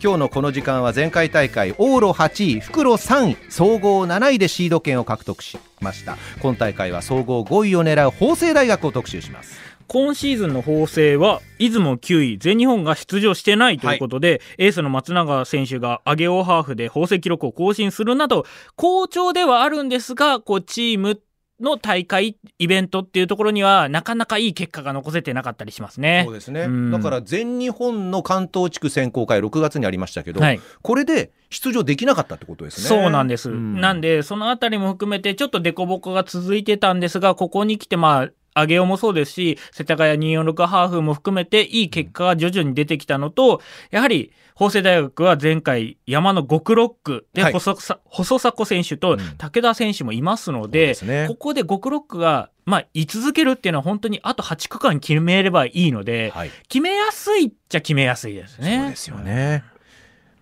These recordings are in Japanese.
今日のこの時間は前回大会往路8位復路3位総合7位でシード権を獲得しました。今大会は総合5位を狙う法政大学を特集します。今シーズンの法政は出雲9位全日本が出場してないということで、はい、エースの松永選手が上げ大ハーフで法政記録を更新するなど好調ではあるんですがこうチームの大会イベントっていうところにはなかなかいい結果が残せてなかったりしますね。そうですね、うん、だから全日本の関東地区選考会6月にありましたけど、はい、これで出場できなかったってことですね。そうなんです。うん、なんでそのあたりも含めてちょっと凸凹が続いてたんですがここに来てまあ上げもそうですし、世田谷246ハーフも含めていい結果が徐々に出てきたのと、やはり法政大学は前回山の5区6区で細,、はい、細迫選手と武田選手もいますので、うんね、ここで5区6区がまあ、居続けるっていうのは本当にあと8区間決めればいいので、はい、決めやすいっちゃ決めやすいですね。そうですよね。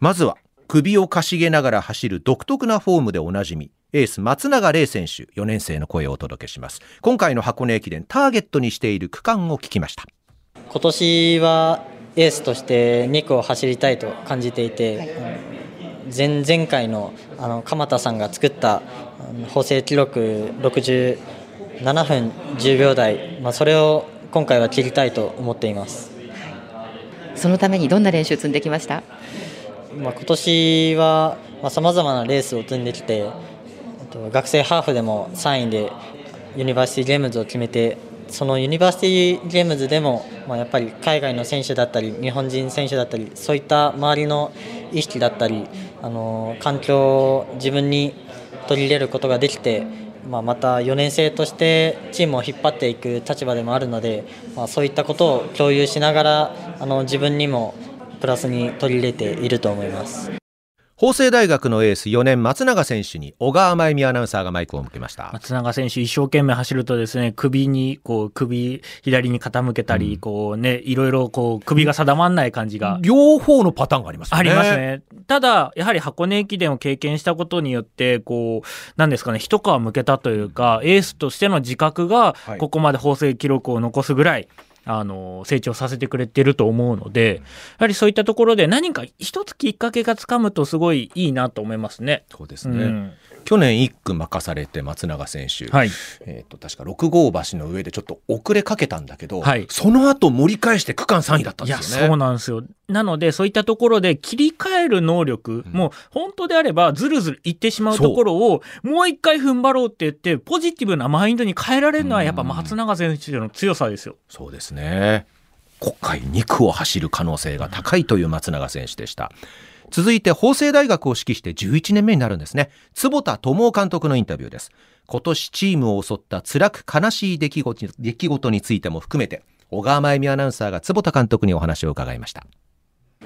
まずは首をかしげながら走る独特なフォームでおなじみエース松永玲選手4年生の声をお届けします。今回の箱根駅伝ターゲットにしている区間を聞きました。今年はエースとして2区を走りたいと感じていて、前々回のあの鎌田さんが作った補正記録67分10秒台、まあ、それを今回は切りたいと思っています。そのためにどんな練習積んできました、まあ、今年はさまざ、まなレースを積んできて学生ハーフでも3位でユニバーシティゲームズを決めてそのユニバーシティゲームズでも、まあ、やっぱり海外の選手だったり日本人選手だったりそういった周りの意識だったりあの環境を自分に取り入れることができて、まあ、また4年生としてチームを引っ張っていく立場でもあるので、まあ、そういったことを共有しながらあの自分にもプラスに取り入れていると思います。法政大学のエース4年松永選手に小川真由美アナウンサーがマイクを向けました。松永選手一生懸命走るとですね首にこう首左に傾けたり、うん、こうねいろいろこう首が定まんない感じが。両方のパターンがありますね。ありますね。ただやはり箱根駅伝を経験したことによってこうなんですかね一皮むけたというかエースとしての自覚がここまで法政記録を残すぐらい、あの成長させてくれてると思うのでやはりそういったところで何か一つきっかけがつかむとすごいいいなと思いますね。そうですね、うん。去年1区任されて松永選手、はい、えーと、確か6号橋の上でちょっと遅れかけたんだけど、はい、その後盛り返して区間3位だったんですよね。そうなんですよなのでそういったところで切り替える能力、うん、もう本当であればずるずるいってしまうところをもう一回踏ん張ろうって言ってポジティブなマインドに変えられるのはやっぱ松永選手の強さですよ。うそうですね。国会2区を走る可能性が高いという松永選手でした。続いて法政大学を指揮して11年目になるんですね。坪田智夫監督のインタビューです。今年チームを襲った辛く悲しい出来事出来事についても含めて小川真由美アナウンサーが坪田監督にお話を伺いました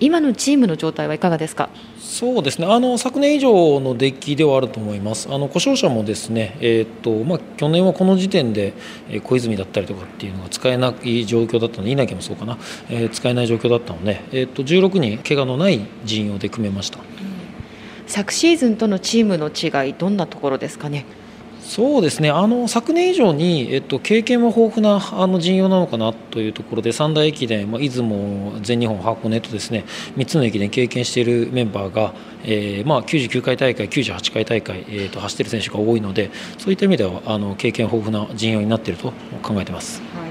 今のチームの状態はいかがですか？そうですね。あの昨年以上の出来ではあると思います、あの故障者もですね、えーとまあ、去年はこの時点で、えー、小泉だったりとかっていうのが使えない状況だったので、稲城もそうかな、えー、使えない状況だったので、えーと、16人、怪我のない陣容で組めました、昨シーズンとのチームの違い、どんなところですかね？そうですねあの昨年以上に、えっと、経験も豊富なあの陣容なのかなというところで三大駅伝、まあ、出雲、全日本、箱根とですね3つの駅伝経験しているメンバーが、えーまあ、99回大会、98回大会、えー、と走っている選手が多いのでそういった意味ではあの経験豊富な陣容になっていると考えてます。はい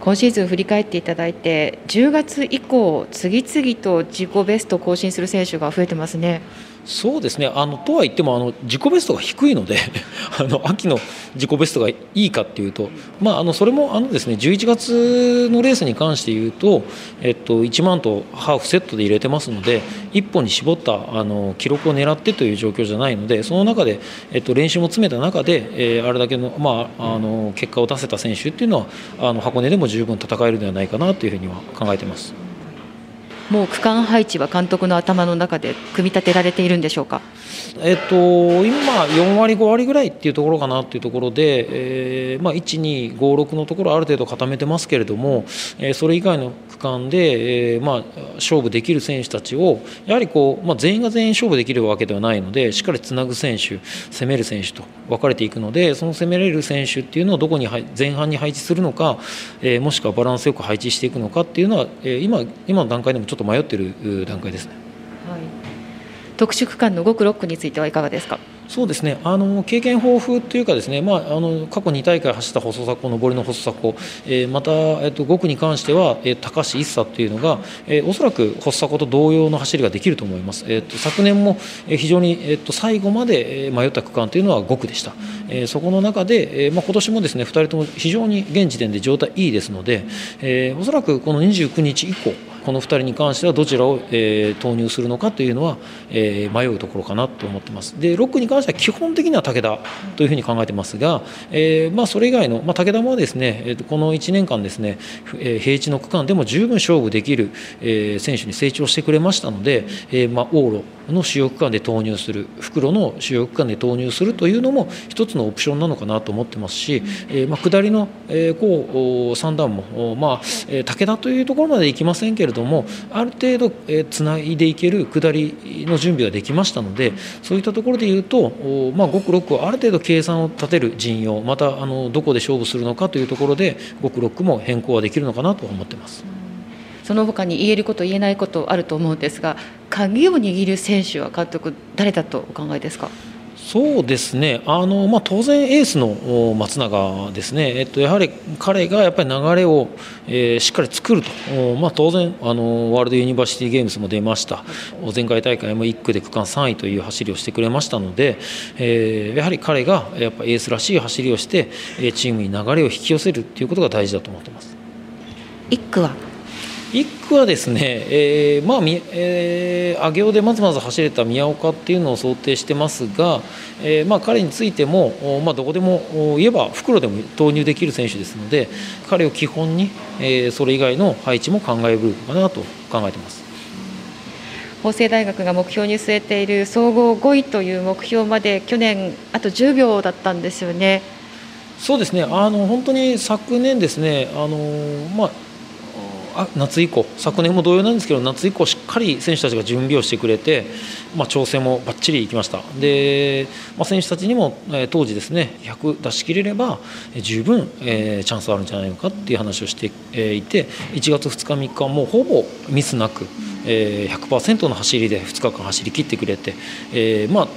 今シーズン振り返っていただいて10月以降次々と自己ベスト更新する選手が増えてますね。そうですねあのとは言ってもあの自己ベストが低いので あの秋の自己ベストがいいかっていうと、まあ、あのそれもあのです、ね、11月のレースに関して言うと、えっと、1万とハーフセットで入れてますので1本に絞ったあの記録を狙ってという状況じゃないのでその中で、えっと、練習も詰めた中で、えー、あれだけの,、まあ、あの結果を出せた選手っていうのはあの箱根でも十分戦えるのではないかなというふうには考えています。もう区間配置は監督の頭の中で組み立てられているんでしょうか？えっと、今、4割、5割ぐらいっていうところかなっていうところで、えーまあ、1、2、5、6のところある程度固めてますけれども、えー、それ以外の区間で、えーまあ、勝負できる選手たちをやはりこう、まあ、全員が全員勝負できるわけではないのでしっかりつなぐ選手攻める選手と分かれていくのでその攻めれる選手っていうのをどこに前半に配置するのか、えー、もしくはバランスよく配置していくのかっていうのは、えー、今今の段階でもちょっと迷っている段階ですね。特殊区間の5区6区についてはいかがですか？そうですね。あの経験豊富というかですね、まあ、あの過去2大会走った細迫上りの細迫、えー、また、えっと、5区に関しては、えー、高橋一茶というのが、えー、おそらく細迫と同様の走りができると思います、えー、と昨年も、えー、非常に、えー、と最後まで迷った区間というのは5区でした、えー、そこの中で、えーまあ、今年もですね2人とも非常に現時点で状態いいですので、えー、おそらくこの29日以降この2人に関してはどちらを、えー、投入するのかというのは、えー、迷うところかなと思ってます。で6区に関しては基本的には武田というふうに考えてますが、えーまあ、それ以外の、まあ、武田もですね、えー、この1年間ですね、えー、平地の区間でも十分勝負できる、えー、選手に成長してくれましたので、えーまあ、往路の主要区間で投入する袋の主要区間で投入するというのも一つのオプションなのかなと思ってますし、えーまあ、下りの、えー、こう三段も、まあ、武田というところまでいきませんけれどどもある程度、え、つないでいける下りの準備ができましたのでそういったところでいうと、まあ、5区6区はある程度計算を立てる陣容またあのどこで勝負するのかというところで5区6区も変更はできるのかなと思ってます。その他に言えること言えないことあると思うんですが鍵を握る選手は監督誰だとお考えですか？そうですね。あの、まあ、当然エースの松永ですね、えっと、やはり彼がやっぱり流れを、えー、しっかり作ると、まあ、当然あのワールドユニバーシティゲームズも出ました。前回大会も1区で区間3位という走りをしてくれましたので、えー、やはり彼がやっぱエースらしい走りをしてチームに流れを引き寄せるということが大事だと思ってます。1区は？1区はですね、えーまあえー、上尾でまずまず走れた宮岡っていうのを想定してますが、えーまあ、彼についても、まあ、どこでも言えば袋でも投入できる選手ですので彼を基本に、えー、それ以外の配置も考えるかなと考えてます。法政大学が目標に据えている総合5位という目標まで去年あと10秒だったんですよね。そうですねあの本当に昨年ですねあの、まあ、夏以降。昨年も同様なんですけど夏以降しっかり選手たちが準備をしてくれて、まあ、調整もばっちりいきました。で、まあ、選手たちにも、えー、当時ですね100出し切れれば、十分、えー、チャンスあるんじゃないのかっていう話をして、いて1月2日3日はもうほぼミスなく、えー、100%の走りで2日間走り切ってくれて、えー、まあ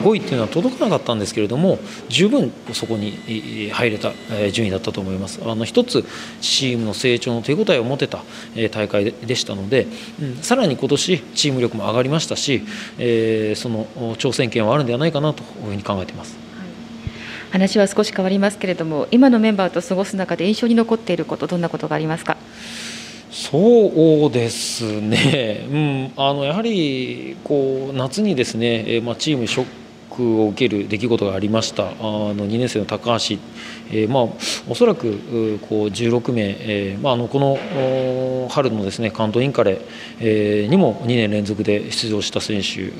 5位っていうのは届かなかったんですけれども十分そこに入れた順位だったと思います。あの一つチームの成長の手応えを持てた大会でしたので、うん、さらに今年チーム力も上がりましたし、えー、その挑戦権はあるんではないかなというふうに考えています。話は少し変わりますけれども今のメンバーと過ごす中で印象に残っていることどんなことがありますか？そうですね、うん、あのやはりこう夏にですね、まあ、チームを受ける出来事がありました。あの2年生の高橋、えー、まあ、おそらくこう16名、えー、まあ、あのこの春のですね関東インカレ、えー、にも2年連続で出場した選手、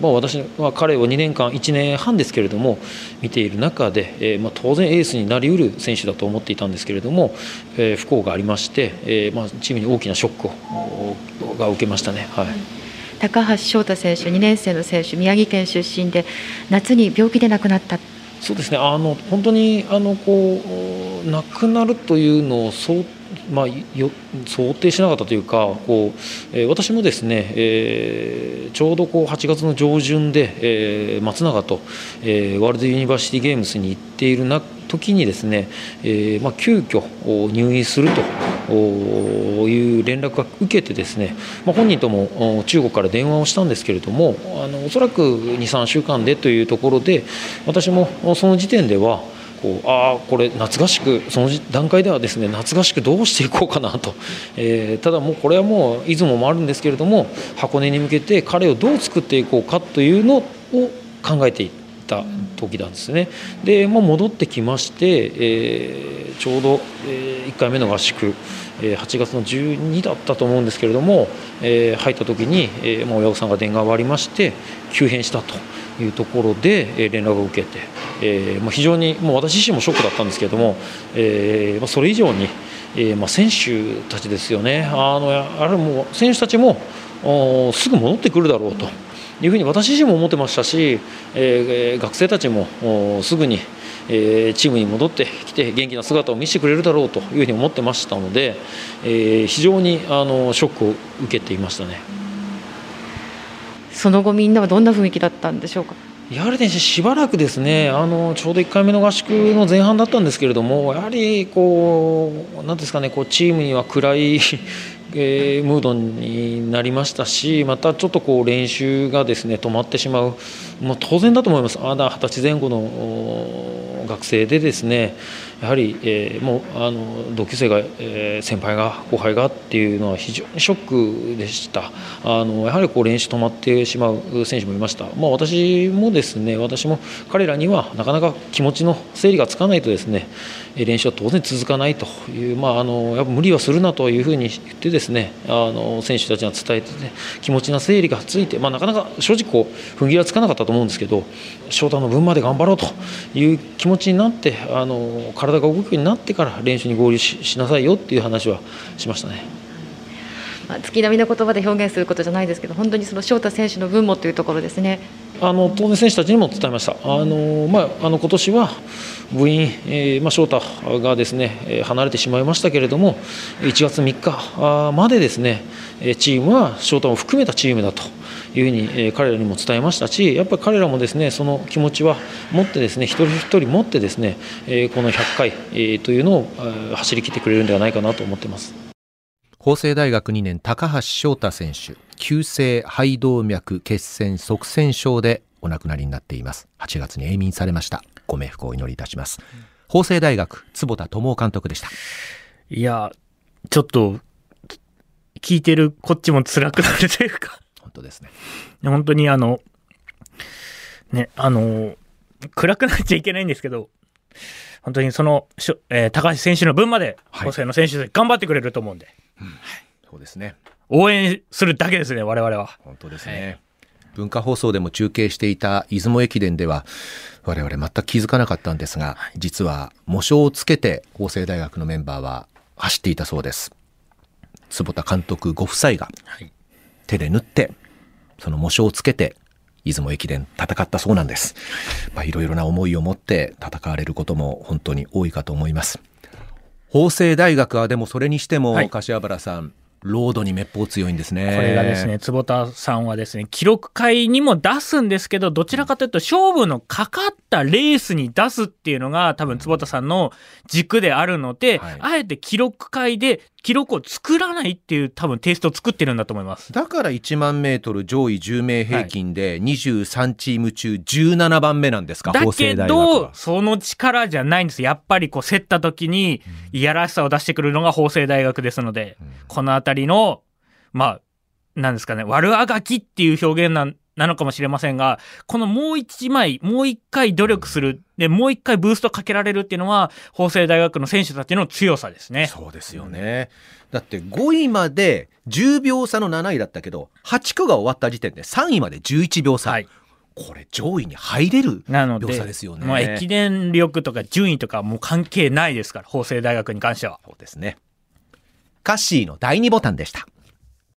まあ、私は彼を2年間1年半ですけれども見ている中で、えー、まあ、当然エースになりうる選手だと思っていたんですけれども、え不幸がありまして、えまあ、チームに大きなショックをが受けましたね。はい。高橋翔太選手、2年生の選手、宮城県出身で、夏に病気で亡くなった。そうですねあの本当にあのこう亡くなるというのを想,、まあ、よ想定しなかったというかこう、えー、私もですね、えー、ちょうどこう8月の上旬で、えー、松永と、えー、ワールドユニバーシティゲームスに行っている中時にですね、えーまあ、急遽入院するという連絡が受けてですね、まあ、本人とも中国から電話をしたんですけれどもあのおそらく23週間でというところで私もその時点ではこうああこれ夏合宿その段階ではですね夏合宿どうしていこうかなと、えー、ただもうこれはもう出雲もあるんですけれども箱根に向けて彼をどう作っていこうかというのを考えていた時なんですねで、まあ、戻ってきまして、えー、ちょうど、えー、1回目の合宿8月の12だったと思うんですけれども、えー、入った時に、えー、まあ、親御さんが電話がありまして急変したというところで、えー、連絡を受けて、えーまあ、非常にもう私自身もショックだったんですけれども、えーまあ、それ以上に、えーまあ、選手たちですよねあのあれもう選手たちもすぐ戻ってくるだろうと。いうふうに私自身も思ってましたし、えー、学生たちもすぐに、えー、チームに戻ってきて元気な姿を見せてくれるだろうというふうに思ってましたので、えー、非常にあのショックを受けていましたね。その後みんなはどんな雰囲気だったんでしょうか？やはりね、しばらくですねあのちょうど1回目の合宿の前半だったんですけれども、やはりこう、なんですかね、こうチームには暗いえー、ムードになりましたしまたちょっとこう練習がですね止まってしまう、まあ、当然だと思います。まだ二十歳前後の学生でですねやはり、えー、もうあの同級生が、えー、先輩が後輩がっていうのは非常にショックでした。あのやはりこう練習止まってしまう選手もいました、まあ、私もですね私も彼らにはなかなか気持ちの整理がつかないとですね練習は当然続かないという、まあ、あのやっぱ無理はするなというふうに言ってですねあの選手たちに伝えて、ね、気持ちの整理がついて、まあ、なかなか正直こう踏ん切りはつかなかったと思うんですけど翔太の分まで頑張ろうという気持ちになってあの体が動くようになってから練習に合流しなさいよっていう話はしましたね。まあ、月並みの言葉で表現することじゃないですけど本当にその翔太選手の分もというところですね。あの当然選手たちにも伝えました。あのまああの今年は部員、えーまあ、翔太がですね離れてしまいましたけれども1月3日までですねチームは翔太を含めたチームだというふうに、え彼らにも伝えましたしやっぱり彼らもですねその気持ちは持ってですね一人一人持ってですね、えこの100回、えというのを走り切ってくれるんではないかなと思ってます。法政大学2年高橋翔太選手急性肺動脈血栓塞栓症でお亡くなりになっています。8月に永眠されました。ご冥福をお祈りいたします、法政大学坪田智監督でした。いやちょっと聞いてるこっちも辛くなるというか本当ですね。本当にあのねあの暗くなっちゃいけないんですけど本当にその、えー、高橋選手の分まで、法政の選手で頑張ってくれると思うんで、うん、そうですね。応援するだけですね我々は。本当ですね、はい。文化放送でも中継していた出雲駅伝では我々全く気づかなかったんですが、はい、実は模章をつけて法政大学のメンバーは走っていたそうです。坪田監督ご夫妻が手で縫ってその模章をつけて出雲駅伝戦ったそうなんです。まあ、いろいろな思いを持って戦われることも本当に多いかと思います。法政大学はでもそれにしても、柏原さん、ロードにめっぽう強いんですね。これがですね、坪田さんはですね、記録会にも出すんですけど、どちらかというと勝負のかかったレースに出すっていうのが多分坪田さんの軸であるので、はい、あえて記録会で記録を作らないっていう多分テイストを作ってるんだと思います。だから1万メートル上位10名平均で23チーム中17番目なんですか、はい、だけどその力じゃないんです。やっぱりこう競った時にいやらしさを出してくるのが法政大学ですので、うん、この辺りのまあなんですかね悪あがきっていう表現なんなのかもしれませんが、このもう一枚、もう一回努力する、で、もう一回ブーストかけられるっていうのは、法政大学の選手たちの強さですね。そうですよね。だって5位まで10秒差の7位だったけど、8区が終わった時点で3位まで11秒差。はいこれ上位に入れる秒差ですよね。まあ、駅伝力とか順位とかもう関係ないですから、法政大学に関しては。そうですね。カッシーの第2ボタンでした。